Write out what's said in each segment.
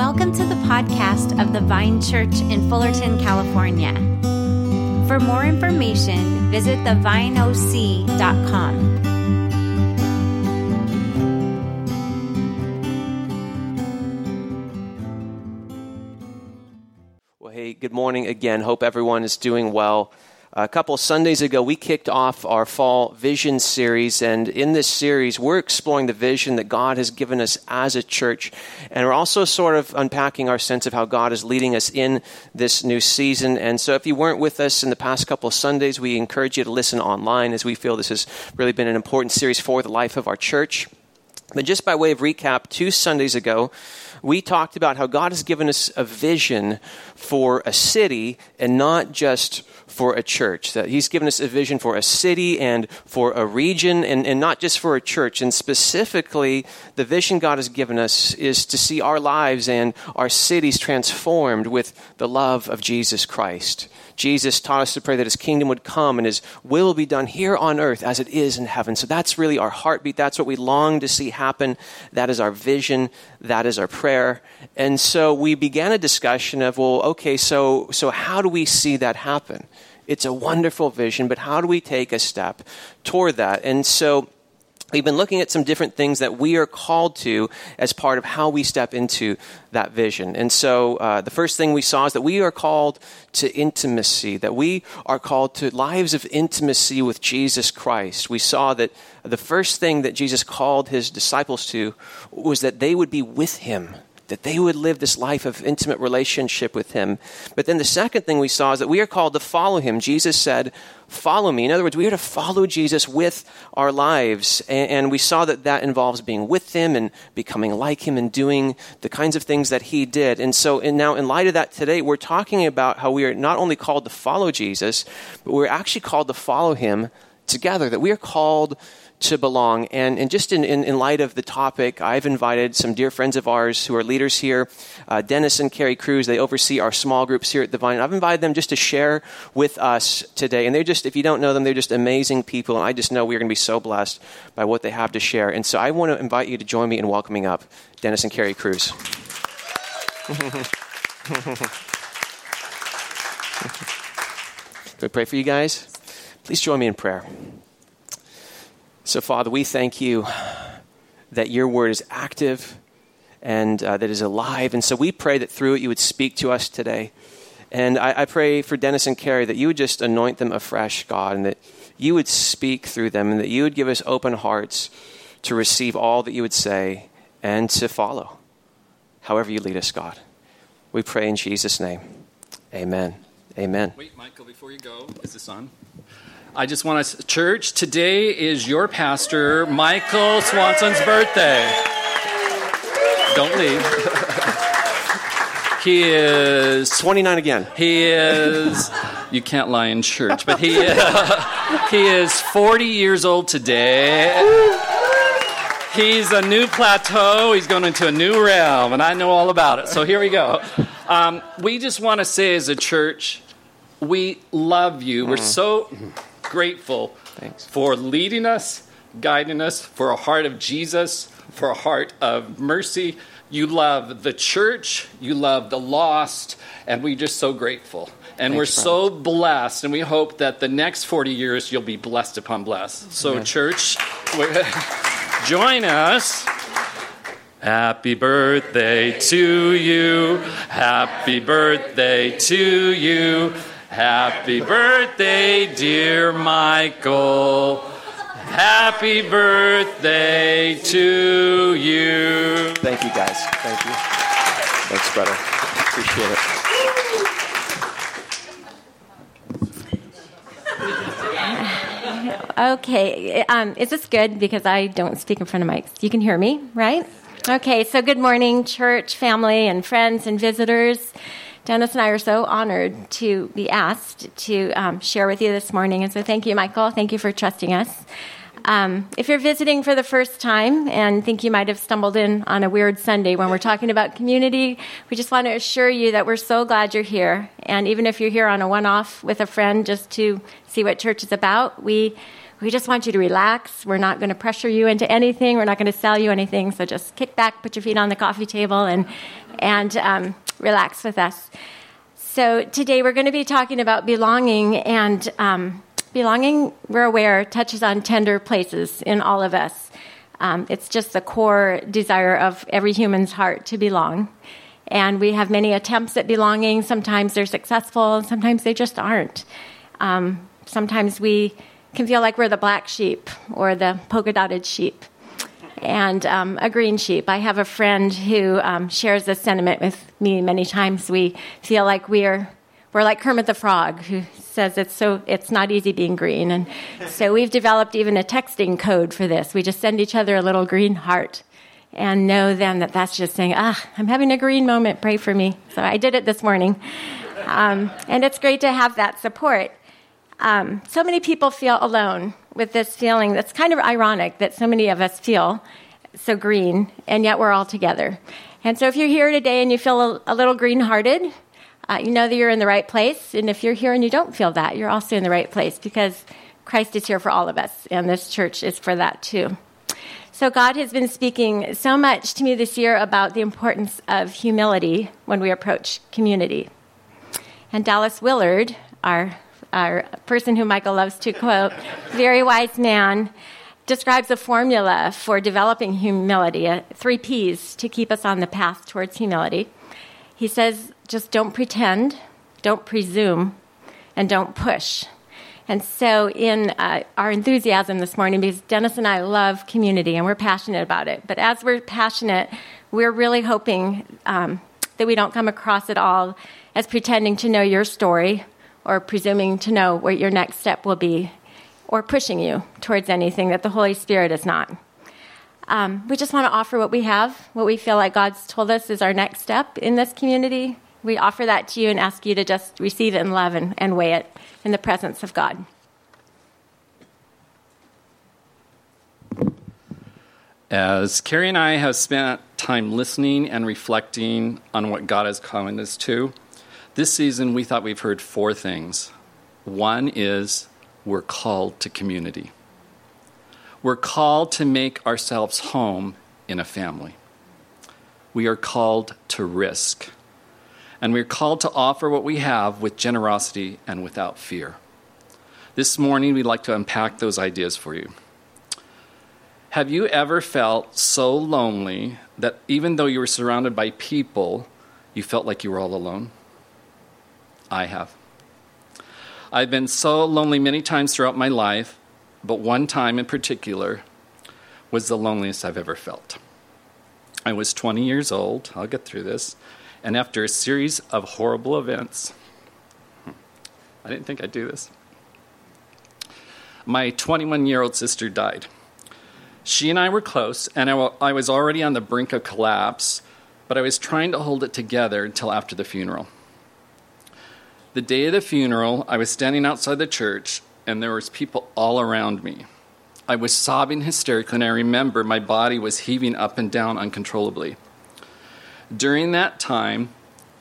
Welcome to the podcast of the Vine Church in Fullerton, California. For more information, visit thevineoc.com. Well, hey, good morning again. Hope everyone is doing well. A couple Sundays ago, we kicked off our fall vision series, and in this series, we're exploring the vision that God has given us as a church, and we're also sort of unpacking our sense of how God is leading us in this new season. And so, if you weren't with us in the past couple Sundays, we encourage you to listen online, as we feel this has really been an important series for the life of our church. But just by way of recap, two Sundays ago, we talked about how God has given us a vision for a city and not just for a church. That He's given us a vision for a city and for a region and, and not just for a church. And specifically, the vision God has given us is to see our lives and our cities transformed with the love of Jesus Christ. Jesus taught us to pray that his kingdom would come and his will be done here on earth as it is in heaven. So that's really our heartbeat. That's what we long to see happen. That is our vision. That is our prayer. And so we began a discussion of, well, okay, so, so how do we see that happen? It's a wonderful vision, but how do we take a step toward that? And so We've been looking at some different things that we are called to as part of how we step into that vision. And so uh, the first thing we saw is that we are called to intimacy, that we are called to lives of intimacy with Jesus Christ. We saw that the first thing that Jesus called his disciples to was that they would be with him that they would live this life of intimate relationship with him. But then the second thing we saw is that we are called to follow him. Jesus said, Follow me. In other words, we are to follow Jesus with our lives. And, we saw that that involves being with him and becoming like him and doing the kinds of things that he did. And so and now, in light of that today, we're talking about how we are not only called to follow Jesus, but we're actually called to follow him together, that we are called to belong. And, and just in, in, in, light of the topic, I've invited some dear friends of ours who are leaders here, uh, Denis and Carey Cruz. They oversee our small groups here at the Vine. I've invited them just to share with us today. And they're just, if you don't know them, they're just amazing people. And I just know we're going to be so blessed by what they have to share. And so I want to invite you to join me in welcoming up Denis and Carey Cruz. Can we pray for you guys? Please join me in prayer. So, Father, we thank you that your word is active and uh, that is alive. And so we pray that through it you would speak to us today. And I, I, pray for Denis and Carey that you would just anoint them afresh, God, and that you would speak through them and that you would give us open hearts to receive all that you would say and to follow however you lead us, God. We pray in Jesus' name. Amen. Amen. Wait, Michael, before you go, is this on? I just want to, church, today is your pastor, Michael Swanson's birthday. Don't leave. he is 29 again. He is, you can't lie in church, but he, uh, he is 40 years old today. He's a new plateau. He's going into a new realm, and I know all about it. So here we go. Um, we just want to say, as a church, we love you. We're so grateful Thanks. for leading us, guiding us, for a heart of Jesus, for a heart of mercy. You love the church, you love the lost, and we're just so grateful. And Thanks, we're so blessed, and we hope that the next 40 years you'll be blessed upon blessed. So, Amen. church, join us. Happy birthday to you. Happy birthday to you. Happy birthday, dear Michael. Happy birthday to you. Thank you, guys. Thank you. Thanks, brother. Appreciate it. Okay, um, is this good? Because I don't speak in front of mics. You can hear me, right? Okay, so good morning, church, family, and friends and visitors. Denis and I are so honored to be asked to um, share with you this morning. And so thank you, Michael. Thank you for trusting us. Um, if you're visiting for the first time and think you might have stumbled in on a weird Sunday when we're talking about community, we just want to assure you that we're so glad you're here. And even if you're here on a one off with a friend just to see what church is about, we We just want you to relax. We're not going to pressure you into anything. We're not going to sell you anything. So just kick back, put your feet on the coffee table, and, and um, relax with us. So today we're going to be talking about belonging, and um, belonging, we're aware, touches on tender places in all of us. Um, it's just the core desire of every human's heart to belong. And we have many attempts at belonging. Sometimes they're successful, sometimes they just aren't. Um, sometimes we can feel like we're the black sheep or the polka dotted sheep and um, a green sheep. I have a friend who um, shares this sentiment with me many times. We feel like we're we're like Kermit the Frog, who says it's so it's not easy being green, and so we've developed even a texting code for this. We just send each other a little green heart, and know then that that's just saying, "Ah, I'm having a green moment. Pray for me." So I did it this morning, um, and it's great to have that support. Um, so many people feel alone with this feeling that's kind of ironic that so many of us feel so green, and yet we're all together. And so if you're here today and you feel a, a little green hearted, uh, you know that you're in the right place. And if you're here and you don't feel that, you're also in the right place because Christ is here for all of us, and this church is for that too. So, God has been speaking so much to me this year about the importance of humility when we approach community. And Dallas Willard, our our person who Michael loves to quote, very wise man, describes a formula for developing humility, uh, three P's to keep us on the path towards humility. He says, just don't pretend, don't presume, and don't push. And so, in uh, our enthusiasm this morning, because Denis and I love community and we're passionate about it, but as we're passionate, we're really hoping um, that we don't come across at all as pretending to know your story or presuming to know what your next step will be, or pushing you towards anything that the Holy Spirit is not. Um, we just want to offer what we have, what we feel like God's told us is our next step in this community. We offer that to you and ask you to just receive it in love and, and weigh it in the presence of God. As Carey and I have spent time listening and reflecting on what God has calling us to, this season, we thought we've heard four things. One is we're called to community. We're called to make ourselves home in a family. We are called to risk. And we're called to offer what we have with generosity and without fear. This morning, we'd like to unpack those ideas for you. Have you ever felt so lonely that even though you were surrounded by people, you felt like you were all alone? I have. I've been so lonely many times throughout my life, but one time in particular was the loneliest I've ever felt. I was 20 years old, I'll get through this, and after a series of horrible events, I didn't think I'd do this. My 21 year old sister died. She and I were close, and I was already on the brink of collapse, but I was trying to hold it together until after the funeral. The day of the funeral, I was standing outside the church and there was people all around me. I was sobbing hysterically and I remember my body was heaving up and down uncontrollably. During that time,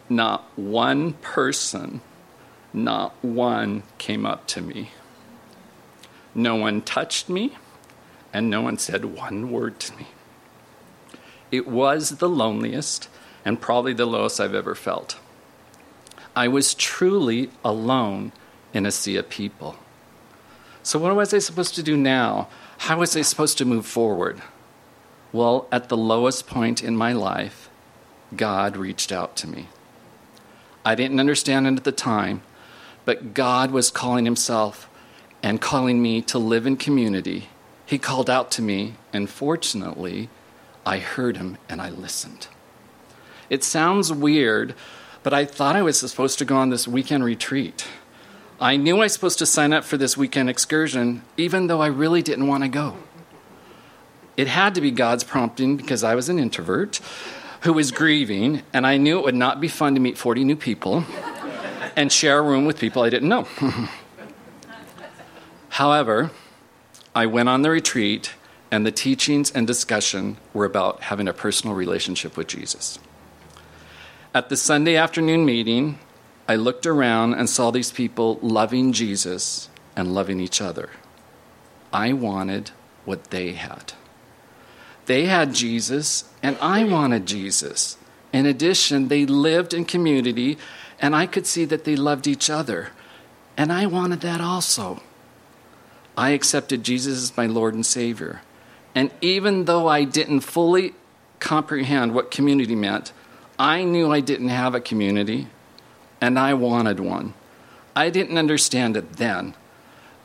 not one person, not one came up to me. No one touched me, and no one said one word to me. It was the loneliest and probably the lowest I've ever felt. I was truly alone in a sea of people. So, what was I supposed to do now? How was I supposed to move forward? Well, at the lowest point in my life, God reached out to me. I didn't understand it at the time, but God was calling Himself and calling me to live in community. He called out to me, and fortunately, I heard Him and I listened. It sounds weird, but I thought I was supposed to go on this weekend retreat. I knew I was supposed to sign up for this weekend excursion, even though I really didn't want to go. It had to be God's prompting because I was an introvert who was grieving, and I knew it would not be fun to meet 40 new people and share a room with people I didn't know. However, I went on the retreat, and the teachings and discussion were about having a personal relationship with Jesus. At the Sunday afternoon meeting, I looked around and saw these people loving Jesus and loving each other. I wanted what they had. They had Jesus, and I wanted Jesus. In addition, they lived in community, and I could see that they loved each other. And I wanted that also. I accepted Jesus as my Lord and Savior. And even though I didn't fully comprehend what community meant, I knew I didn't have a community, and I wanted one. I didn't understand it then,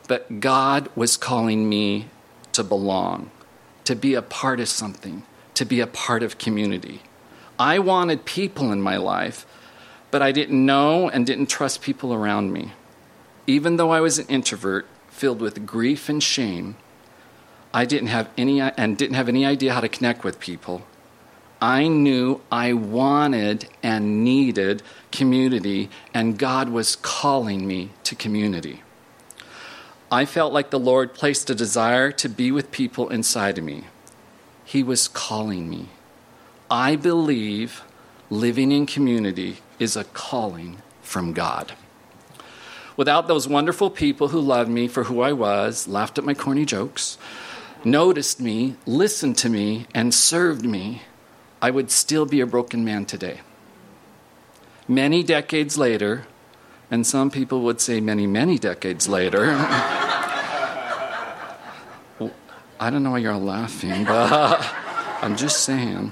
but God was calling me to belong, to be a part of something, to be a part of community. I wanted people in my life, but I didn't know and didn't trust people around me. Even though I was an introvert filled with grief and shame, I didn't have any and didn't have any idea how to connect with people. I knew I wanted and needed community, and God was calling me to community. I felt like the Lord placed a desire to be with people inside of me. He was calling me. I believe living in community is a calling from God. Without those wonderful people who loved me for who I was, laughed at my corny jokes, noticed me, listened to me, and served me, I would still be a broken man today. Many decades later, and some people would say many, many decades later, I don't know why you're all laughing, but I'm just saying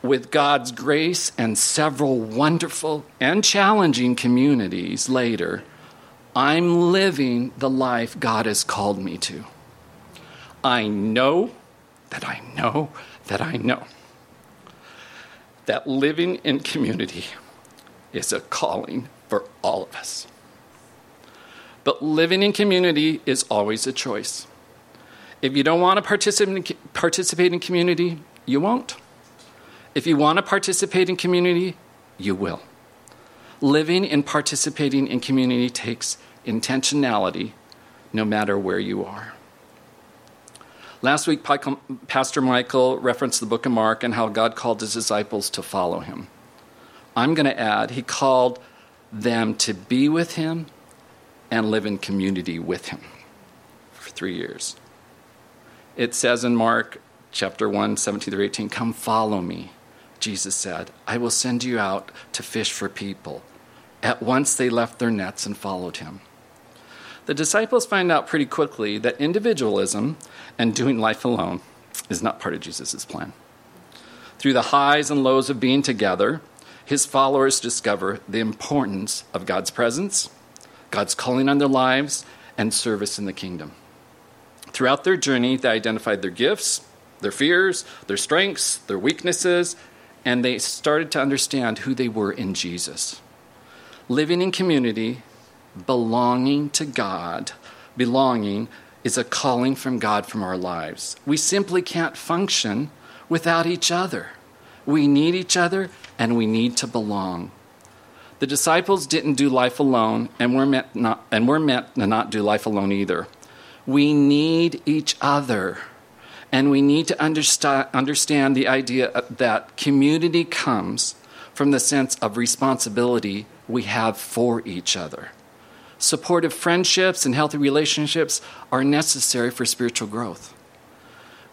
with God's grace and several wonderful and challenging communities later, I'm living the life God has called me to. I know that I know that I know that living in community is a calling for all of us. But living in community is always a choice. If you don't want to participate in community, you won't. If you want to participate in community, you will. Living and participating in community takes intentionality no matter where you are. Last week, Pastor Michael referenced the book of Mark and how God called his disciples to follow him. I'm going to add, he called them to be with him and live in community with him for three years. It says in Mark chapter 1, 17 through 18, Come follow me. Jesus said, I will send you out to fish for people. At once they left their nets and followed him. The disciples find out pretty quickly that individualism and doing life alone is not part of Jesus' plan. Through the highs and lows of being together, his followers discover the importance of God's presence, God's calling on their lives, and service in the kingdom. Throughout their journey, they identified their gifts, their fears, their strengths, their weaknesses, and they started to understand who they were in Jesus. Living in community, belonging to God, belonging is a calling from God from our lives. We simply can't function without each other. We need each other and we need to belong. The disciples didn't do life alone, and we're meant, not, and we're meant to not do life alone either. We need each other. And we need to understand, understand the idea that community comes from the sense of responsibility we have for each other. Supportive friendships and healthy relationships are necessary for spiritual growth.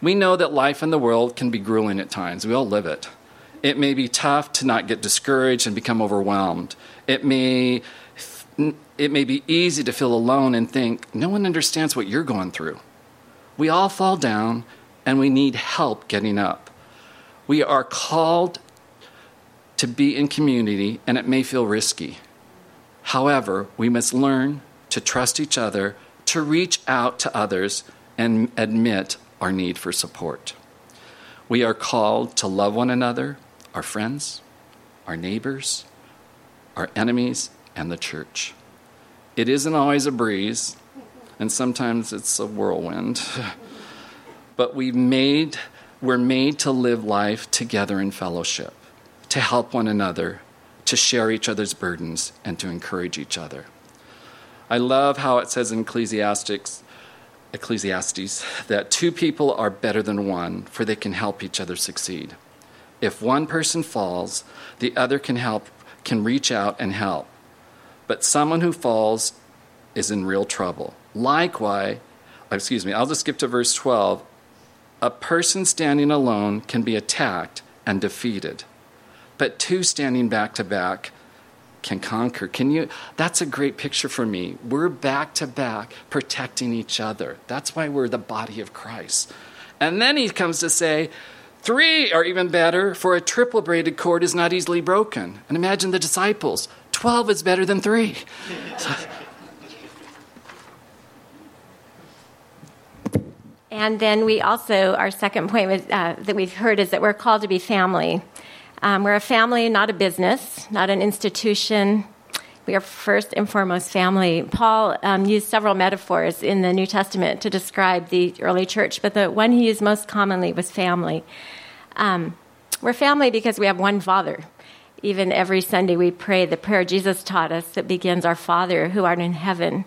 We know that life in the world can be grueling at times. We all live it. It may be tough to not get discouraged and become overwhelmed. It may, it may be easy to feel alone and think, no one understands what you're going through. We all fall down and we need help getting up. We are called to be in community, and it may feel risky. However, we must learn to trust each other, to reach out to others, and admit our need for support. We are called to love one another, our friends, our neighbors, our enemies, and the church. It isn't always a breeze, and sometimes it's a whirlwind. but we made, we're made to live life together in fellowship, to help one another, to share each other's burdens, and to encourage each other. I love how it says in Ecclesiastes, Ecclesiastes that two people are better than one, for they can help each other succeed. If one person falls, the other can help, can reach out and help. But someone who falls is in real trouble. Likewise, excuse me, I'll just skip to verse 12. A person standing alone can be attacked and defeated, but two standing back to back can conquer. Can you? That's a great picture for me. We're back to back protecting each other. That's why we're the body of Christ. And then he comes to say, Three are even better, for a triple braided cord is not easily broken. And imagine the disciples 12 is better than three. And then we also, our second point uh, that we've heard is that we're called to be family. Um, we're a family, not a business, not an institution. We are first and foremost family. Paul um, used several metaphors in the New Testament to describe the early church, but the one he used most commonly was family. Um, we're family because we have one Father. Even every Sunday we pray the prayer Jesus taught us that begins, Our Father who art in heaven.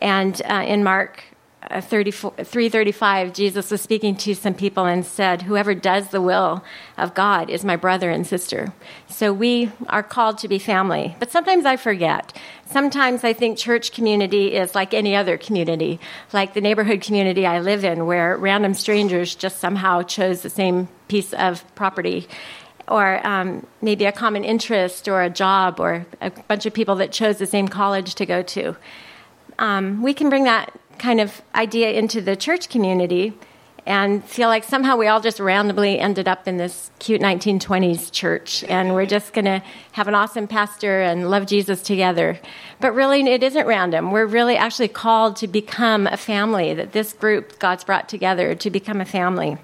And uh, in Mark 335 jesus was speaking to some people and said whoever does the will of god is my brother and sister. So we are called to be family. But sometimes i forget. Sometimes i think church community is like any other community like the neighborhood community i live in where random strangers just somehow chose the same piece of property. Or um, maybe a common interest or a job or a bunch of people that chose the same college to go to. Um, we can bring that kind of idea into the church community and feel like somehow we all just randomly ended up in this cute 1920s church and we're just going to have an awesome pastor and love Jesus together. But really, it isn't random. We're really actually called to become a family, that this group God's brought together to become a family.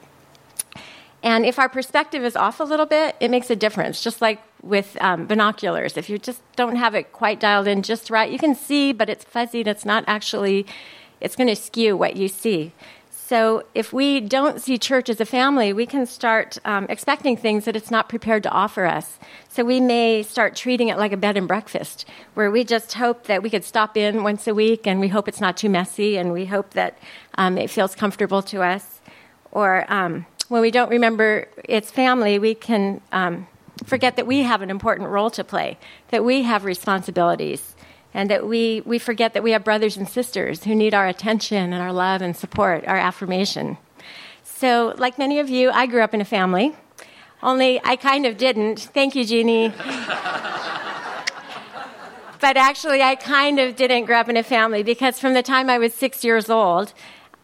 And if our perspective is off a little bit, it makes a difference, just like with um, binoculars. If you just don't have it quite dialed in just right, you can see, but it's fuzzy and it's not actually it's going to skew what you see. So, if we don't see church as a family, we can start um, expecting things that it's not prepared to offer us. So, we may start treating it like a bed and breakfast, where we just hope that we could stop in once a week and we hope it's not too messy and we hope that um, it feels comfortable to us. Or um, when we don't remember its family, we can um, forget that we have an important role to play, that we have responsibilities and that we, we forget that we have brothers and sisters who need our attention and our love and support, our affirmation. So, like many of you, I grew up in a family, only I kind of didn't. Thank you, Jeannie. but actually, I kind of didn't grow up in a family because from the time I was six years old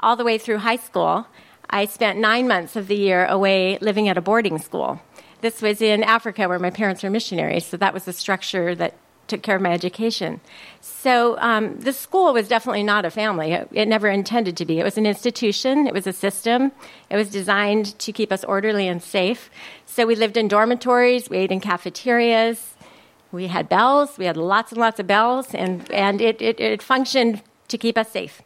all the way through high school, I spent nine months of the year away living at a boarding school. This was in Africa where my parents were missionaries, so that was the structure that took care of my education. So um, the school was definitely not a family. It, it, never intended to be. It was an institution. It was a system. It was designed to keep us orderly and safe. So we lived in dormitories. We ate in cafeterias. We had bells. We had lots and lots of bells, and and it, it, it functioned to keep us safe.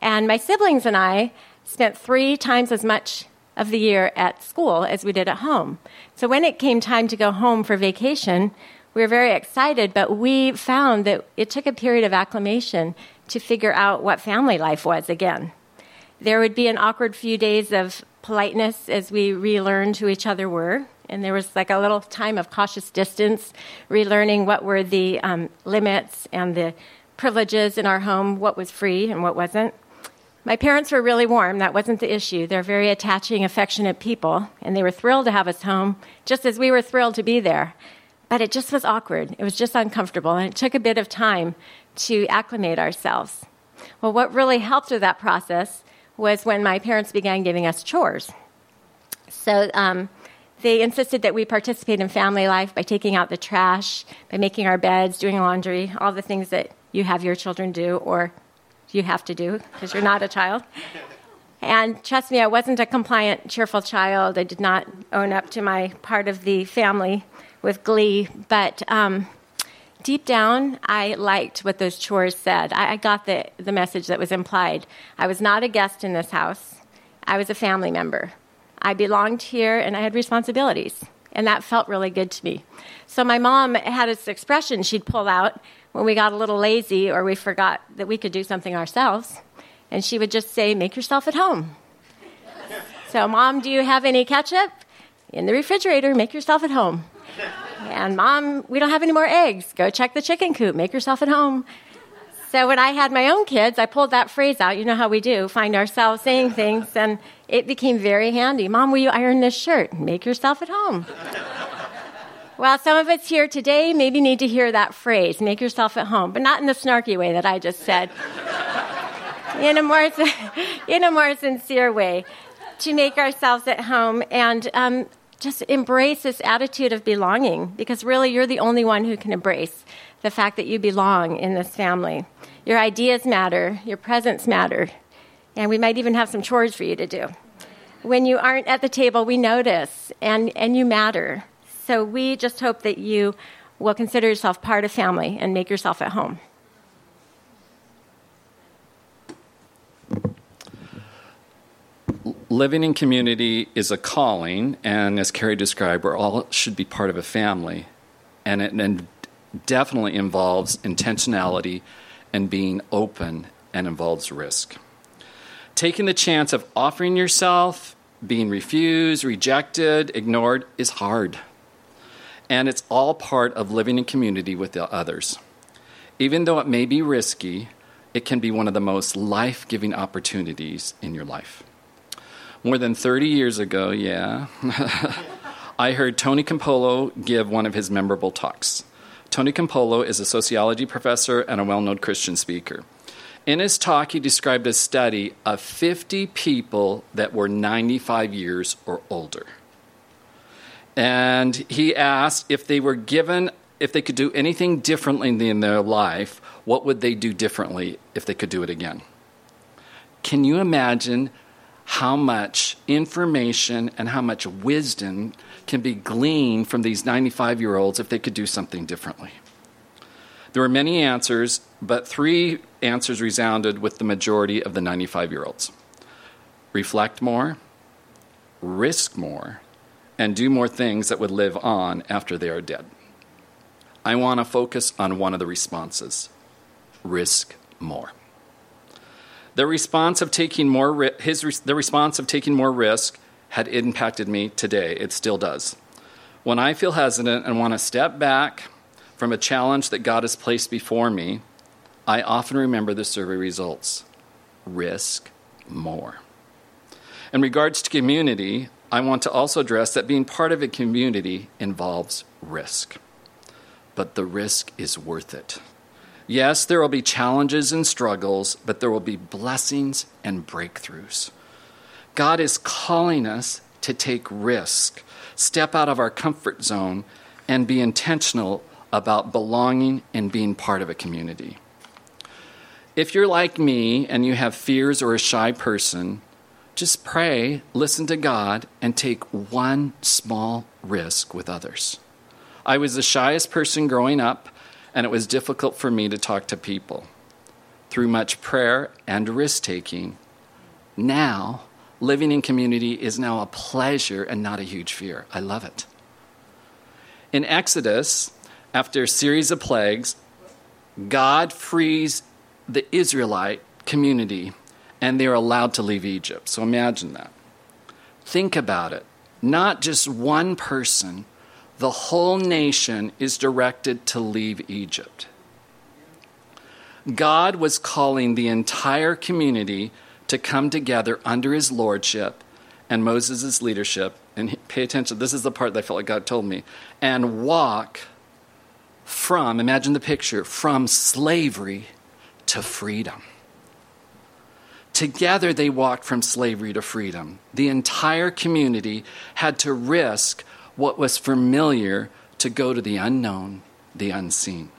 And my siblings and I spent three times as much of the year at school as we did at home. So when it came time to go home for vacation, we were very excited, but we found that it took a period of acclimation to figure out what family life was again. There would be an awkward few days of politeness as we relearned who each other were. And there was like a little time of cautious distance, relearning what were the um, limits and the privileges in our home, what was free and what wasn't. My parents were really warm. That wasn't the issue. They're very attaching, affectionate people, and they were thrilled to have us home, just as we were thrilled to be there. But it just was awkward. It was just uncomfortable, and it took a bit of time to acclimate ourselves. Well, what really helped with that process was when my parents began giving us chores. So um, they insisted that we participate in family life by taking out the trash, by making our beds, doing laundry, all the things that you have your children do or you have to do because you're not a child. And trust me, I wasn't a compliant, cheerful child. I did not own up to my part of the family with glee, but um, deep down, I liked what those chores said. I, I got the, the message that was implied. I was not a guest in this house, I was a family member. I belonged here and I had responsibilities. And that felt really good to me. So my mom had this expression she'd pull out when we got a little lazy or we forgot that we could do something ourselves. And she would just say, Make yourself at home. so, Mom, do you have any ketchup? In the refrigerator, make yourself at home. And mom, we don't have any more eggs. Go check the chicken coop. Make yourself at home. So when I had my own kids, I pulled that phrase out. You know how we do, find ourselves saying things, and it became very handy. Mom, will you iron this shirt? Make yourself at home. well, some of us here today maybe need to hear that phrase, make yourself at home, but not in the snarky way that I just said. in, a more, in a more sincere way, to make ourselves at home and um, just embrace this attitude of belonging, because really you're the only one who can embrace the fact that you belong in this family. Your ideas matter, your presence matter, and we might even have some chores for you to do. When you aren't at the table, we notice and, and you matter. So we just hope that you will consider yourself part of family and make yourself at home. Living in community is a calling, and as Carey described, we all should be part of a family. And it, and definitely involves intentionality and being open and involves risk. Taking the chance of offering yourself, being refused, rejected, ignored is hard. And it's all part of living in community with the others. Even though it may be risky, it can be one of the most life giving opportunities in your life. More than 30 years ago, yeah, I heard Tony Campolo give one of his memorable talks. Tony Campolo is a sociology professor and a well known Christian speaker. In his talk, he described a study of 50 people that were 95 years or older. And he asked if they were given, if they could do anything differently in their life, what would they do differently if they could do it again? Can you imagine how much information and how much wisdom can be gleaned from these 95 year olds if they could do something differently. There were many answers, but three answers resounded with the majority of the 95 year olds reflect more, risk more, and do more things that would live on after they are dead. I want to focus on one of the responses risk more. The response of taking more his the response of taking more risk had impacted me today. It still does. When I feel hesitant and want to step back from a challenge that God has placed before me, I often remember the survey results. Risk more. In regards to community, I want to also address that being part of a community involves risk. But the risk is worth it. Yes, there will be challenges and struggles, but there will be blessings and breakthroughs. God is calling us to take risk, step out of our comfort zone, and be intentional about belonging and being part of a community. If you're like me and you have fears or a shy person, just pray, listen to God, and take one small risk with others. I was the shyest person growing up and it was difficult for me to talk to people. Through much prayer and risk taking, now living in community is now a pleasure and not a huge fear. I love it. In Exodus, after a series of plagues, God frees the Israelite community and they're allowed to leave Egypt. So imagine that. Think about it. Not just one person, the whole nation is directed to leave Egypt. God was calling the entire community to come together under his lordship and Moses' leadership. And pay attention, this is the part that I felt like God told me. And walk from, imagine the picture, from slavery to freedom. Together they walked from slavery to freedom. The entire community had to risk what was familiar to go to the unknown, the unseen.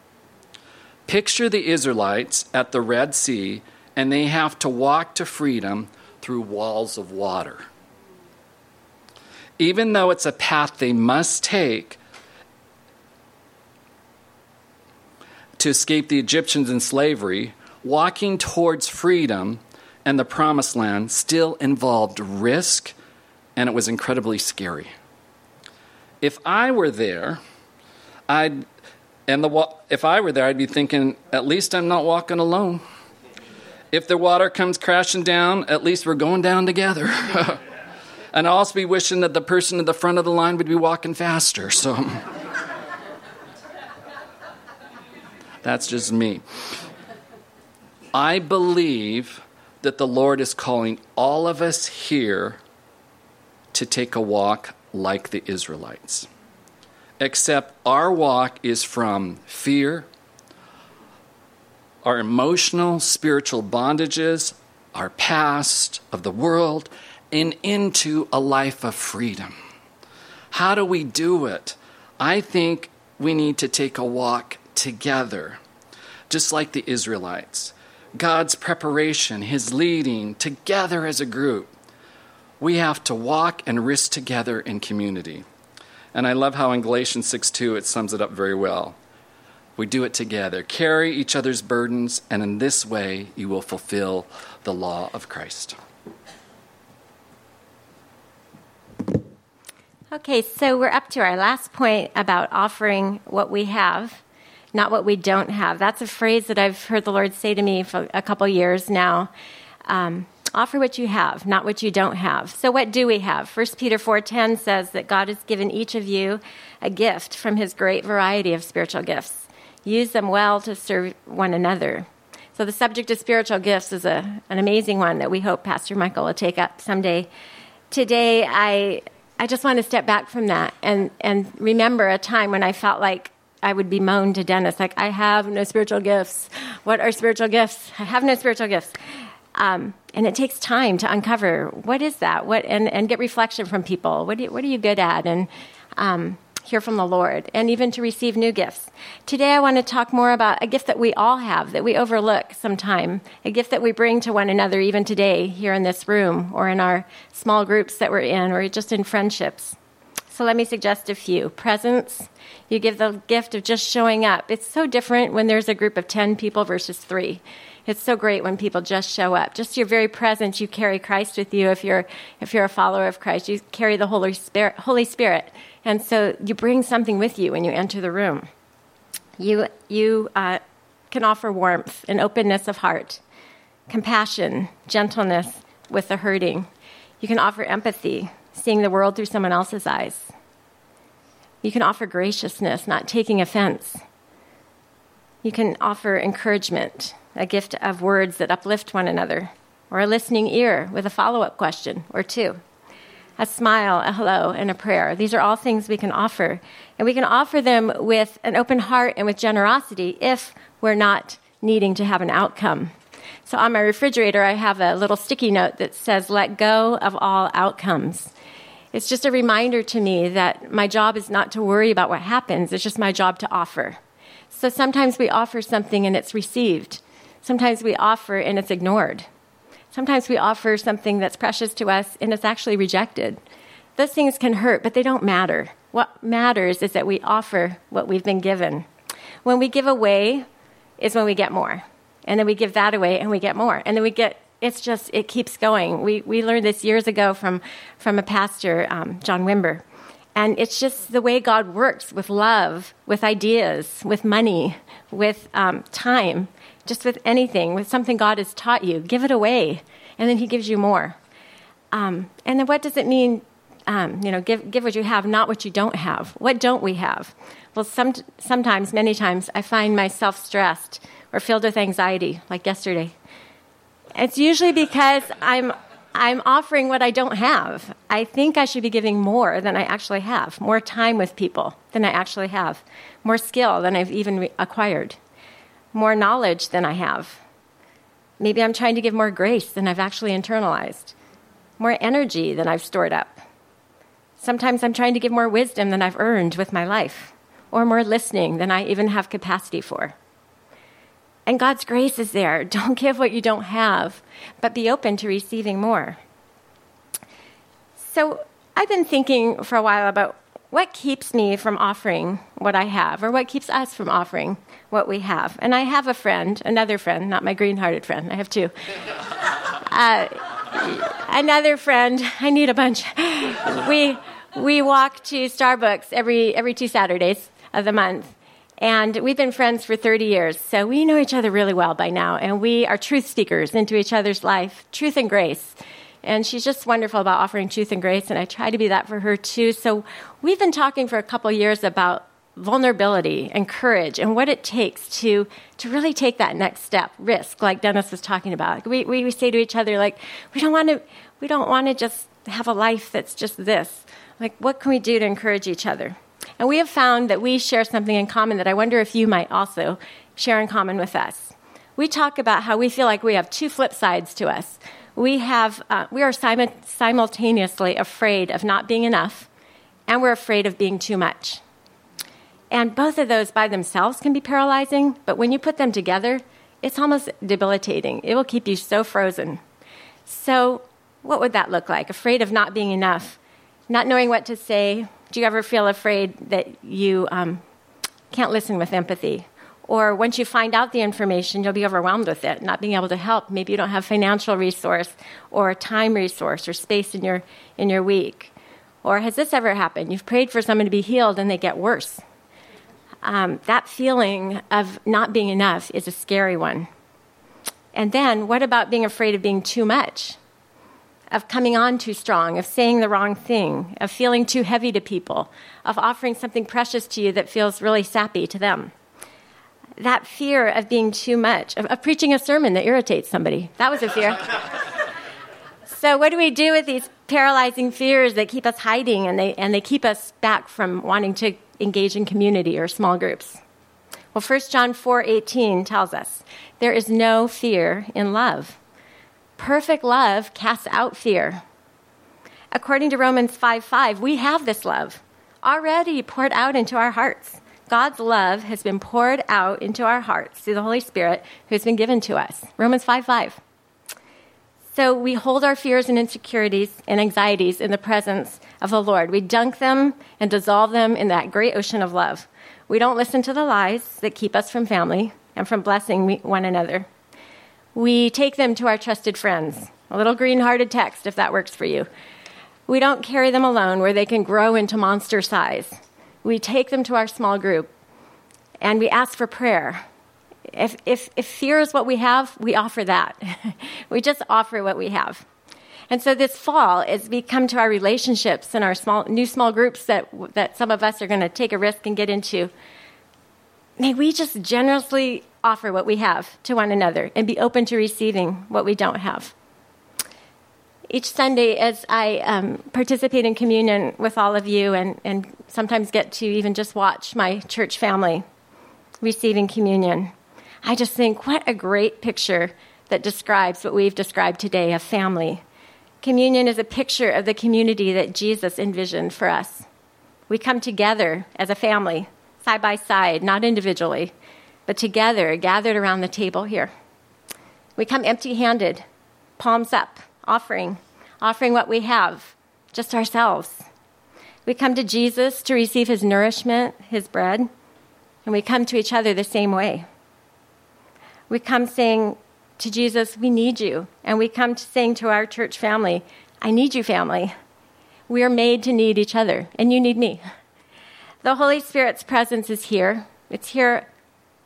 Picture the Israelites at the Red Sea, and they have to walk to freedom through walls of water. Even though it's a path they must take to escape the Egyptians in slavery, walking towards freedom and the promised land still involved risk, and it was incredibly scary if I were there, I'd and the if I were there, I'd be thinking, at least I'm not walking alone. If the water comes crashing down, at least we're going down together. and I'll also be wishing that the person at the front of the line would be walking faster. So that's just me. I believe that the Lord is calling all of us here to take a walk like the Israelites. Except our walk is from fear, our emotional, spiritual bondages, our past, of the world, and into a life of freedom. How do we do it? I think we need to take a walk together, just like the Israelites. God's preparation, His leading, together as a group. We have to walk and risk together in community. And I love how in Galatians 6 2 it sums it up very well. We do it together. Carry each other's burdens, and in this way you will fulfill the law of Christ. Okay, so we're up to our last point about offering what we have, not what we don't have. That's a phrase that I've heard the Lord say to me for a couple years now. Um, offer what you have, not what you don't have. So what do we have? 1 Peter 4:10 says that God has given each of you a gift from his great variety of spiritual gifts. Use them well to serve one another. So the subject of spiritual gifts is a, an amazing one that we hope Pastor Michael will take up someday. Today I I just want to step back from that and, and remember a time when I felt like I would be moaned to Denis, like, I have no spiritual gifts. What are spiritual gifts? I have no spiritual gifts. Um, and it takes time to uncover what is that, what, and, and get reflection from people. What, you, what are you good at? And um, hear from the Lord, and even to receive new gifts. Today, I want to talk more about a gift that we all have that we overlook sometime, a gift that we bring to one another even today here in this room or in our small groups that we're in or just in friendships. So, let me suggest a few. Presence. You give the gift of just showing up. It's so different when there's a group of 10 people versus three. It's so great when people just show up. Just your very presence, you carry Christ with you. If you're if you're a follower of Christ, you carry the Holy Spirit. Holy Spirit, and so you bring something with you when you enter the room. You, you uh, can offer warmth and openness of heart, compassion, gentleness with the hurting. You can offer empathy, seeing the world through someone else's eyes. You can offer graciousness, not taking offense. You can offer encouragement, a gift of words that uplift one another, or a listening ear with a follow up question or two a smile, a hello, and a prayer. These are all things we can offer. And we can offer them with an open heart and with generosity if we're not needing to have an outcome. So on my refrigerator, I have a little sticky note that says, Let go of all outcomes. It's just a reminder to me that my job is not to worry about what happens, it's just my job to offer. So sometimes we offer something and it's received, sometimes we offer and it's ignored. Sometimes we offer something that's precious to us and it's actually rejected. Those things can hurt, but they don't matter. What matters is that we offer what we've been given. When we give away is when we get more. And then we give that away and we get more. And then we get, it's just, it keeps going. We, we learned this years ago from, from a pastor, um, John Wimber. And it's just the way God works with love, with ideas, with money, with um, time just with anything, with something God has taught you, give it away, and then He gives you more. Um, and then what does it mean? Um, you know, give, give what you have, not what you don't have. What don't we have? Well, some, sometimes, many times, I find myself stressed or filled with anxiety, like yesterday. It's usually because I'm, I'm offering what I don't have. I think I should be giving more than I actually have, more time with people than I actually have, more skill than I've even re- acquired more knowledge than I have. Maybe I'm trying to give more grace than I've actually internalized, more energy than I've stored up. Sometimes I'm trying to give more wisdom than I've earned with my life, or more listening than I even have capacity for. And God's grace is there. Don't give what you don't have, but be open to receiving more. So I've been thinking for a while about what keeps me from offering what I have, or what keeps us from offering what we have. And I have a friend, another friend, not my green hearted friend, I have two. Uh, another friend, I need a bunch. we, we walk to Starbucks every, every two Saturdays of the month. And we've been friends for 30 years, so we know each other really well by now. And we are truth speakers into each other's life, truth and grace. And she's just wonderful about offering truth and grace, and I try to be that for her too. So we've been talking for a couple years about vulnerability and courage and what it takes to to really take that next step risk like denis was talking about. We, we, we say to each other like we don't want to we don't want to just have a life that's just this. Like what can we do to encourage each other? And we have found that we share something in common that i wonder if you might also share in common with us. We talk about how we feel like we have two flip sides to us we have uh, we are simu- simultaneously afraid of not being enough and we're afraid of being too much and both of those by themselves can be paralyzing, but when you put them together, it's almost debilitating. It will keep you so frozen. So, what would that look like? Afraid of not being enough, not knowing what to say. Do you ever feel afraid that you um, can't listen with empathy? Or once you find out the information, you'll be overwhelmed with it, not being able to help. Maybe you don't have financial resource or time resource or space in your, in your week. Or has this ever happened? You've prayed for someone to be healed and they get worse um, that feeling of not being enough is a scary one. And then, what about being afraid of being too much? Of coming on too strong, of saying the wrong thing, of feeling too heavy to people, of offering something precious to you that feels really sappy to them. That fear of being too much, of, of preaching a sermon that irritates somebody. That was a fear. so, what do we do with these paralyzing fears that keep us hiding and they, and they keep us back from wanting to engage in community or small groups? Well, 1 John 4:18 tells us, there is no fear in love. Perfect love casts out fear. According to Romans 5 5, we have this love already poured out into our hearts. God's love has been poured out into our hearts through the Holy Spirit who's been given to us. Romans 5 5. So we hold our fears and insecurities and anxieties in the presence of the Lord. We dunk them and dissolve them in that great ocean of love. We don't listen to the lies that keep us from family and from blessing one another. We take them to our trusted friends. A little green hearted text if that works for you. We don't carry them alone where they can grow into monster size. We take them to our small group and we ask for prayer if, if, if fear is what we have, we offer that. we just offer what we have. And so this fall, as we come to our relationships and our small, new small groups that, that some of us are going to take a risk and get into, may we just generously offer what we have to one another and be open to receiving what we don't have. Each Sunday, as I um, participate in communion with all of you and, and sometimes get to even just watch my church family receiving communion, I just think, what a great picture that describes what we've described today of family. Communion is a picture of the community that Jesus envisioned for us. We come together as a family, side by side, not individually, but together, gathered around the table here. We come empty handed, palms up, offering, offering what we have, just ourselves. We come to Jesus to receive his nourishment, his bread, and we come to each other the same way. We come saying to Jesus, We need you. And we come to saying to our church family, I need you, family. We are made to need each other, and you need me. The Holy Spirit's presence is here. It's here,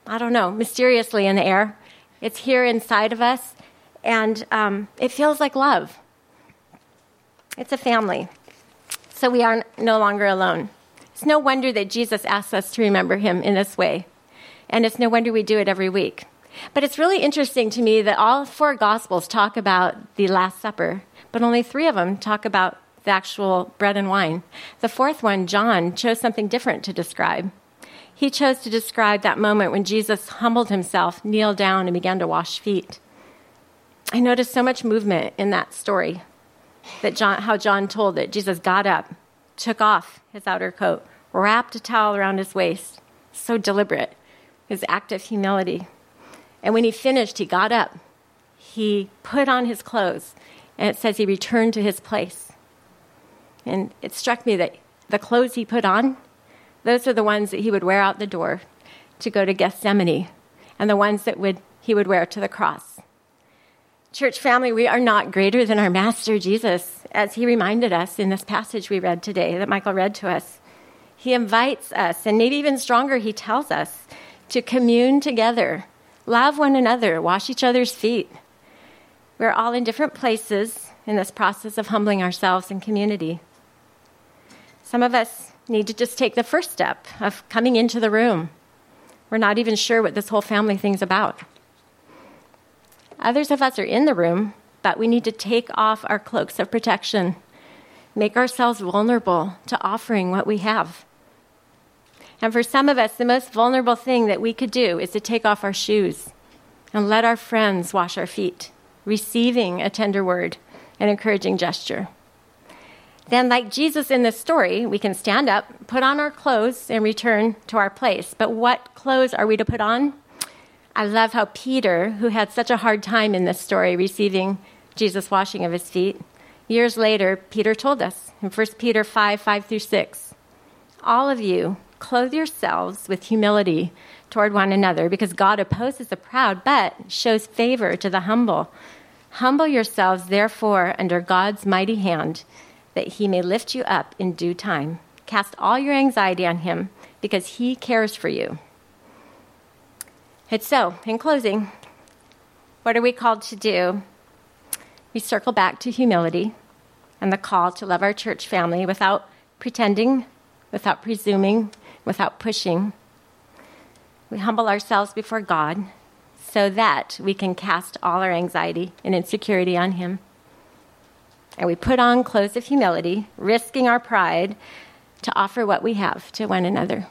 I don't know, mysteriously in the air. It's here inside of us, and um, it feels like love. It's a family. So we are no longer alone. It's no wonder that Jesus asks us to remember him in this way. And it's no wonder we do it every week. But it's really interesting to me that all four Gospels talk about the Last Supper, but only three of them talk about the actual bread and wine. The fourth one, John, chose something different to describe. He chose to describe that moment when Jesus humbled himself, kneeled down, and began to wash feet. I noticed so much movement in that story that John, how John told it. Jesus got up, took off his outer coat, wrapped a towel around his waist. So deliberate, his act of humility. And when he finished, he got up. He put on his clothes, and it says he returned to his place. And it struck me that the clothes he put on, those are the ones that he would wear out the door to go to Gethsemane, and the ones that would, he would wear to the cross. Church family, we are not greater than our Master Jesus, as he reminded us in this passage we read today that Michael read to us. He invites us, and maybe even stronger, he tells us to commune together Love one another, wash each other's feet. We're all in different places in this process of humbling ourselves in community. Some of us need to just take the first step of coming into the room. We're not even sure what this whole family thing's about. Others of us are in the room, but we need to take off our cloaks of protection, make ourselves vulnerable to offering what we have. And for some of us, the most vulnerable thing that we could do is to take off our shoes and let our friends wash our feet, receiving a tender word, an encouraging gesture. Then, like Jesus in this story, we can stand up, put on our clothes, and return to our place. But what clothes are we to put on? I love how Peter, who had such a hard time in this story receiving Jesus' washing of his feet, years later, Peter told us in 1 Peter 5 5 through 6 All of you clothe yourselves with humility toward one another, because God opposes the proud, but shows favor to the humble. Humble yourselves, therefore, under God's mighty hand, that he may lift you up in due time. Cast all your anxiety on him, because he cares for you. And so, in closing, what are we called to do? We circle back to humility and the call to love our church family without pretending, without presuming, without pushing. We humble ourselves before God so that we can cast all our anxiety and insecurity on Him. And we put on clothes of humility, risking our pride to offer what we have to one another.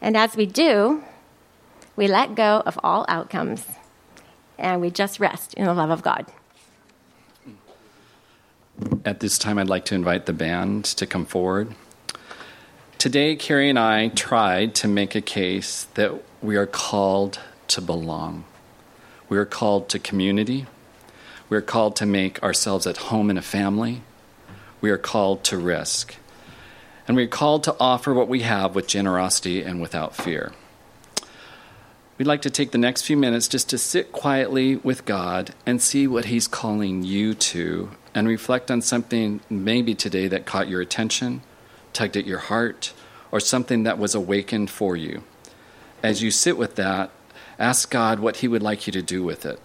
And as we do, we let go of all outcomes and we just rest in the love of God. At this time, I'd like to invite the band to come forward. Today, Carey and I tried to make a case that we are called to belong. We are called to community. We are called to make ourselves at home in a family. We are called to risk. And we are called to offer what we have with generosity and without fear. We'd like to take the next few minutes just to sit quietly with God and see what He's calling you to and reflect on something maybe today that caught your attention tugged at your heart, or something that was awakened for you. As you sit with that, ask God what He would like you to do with it.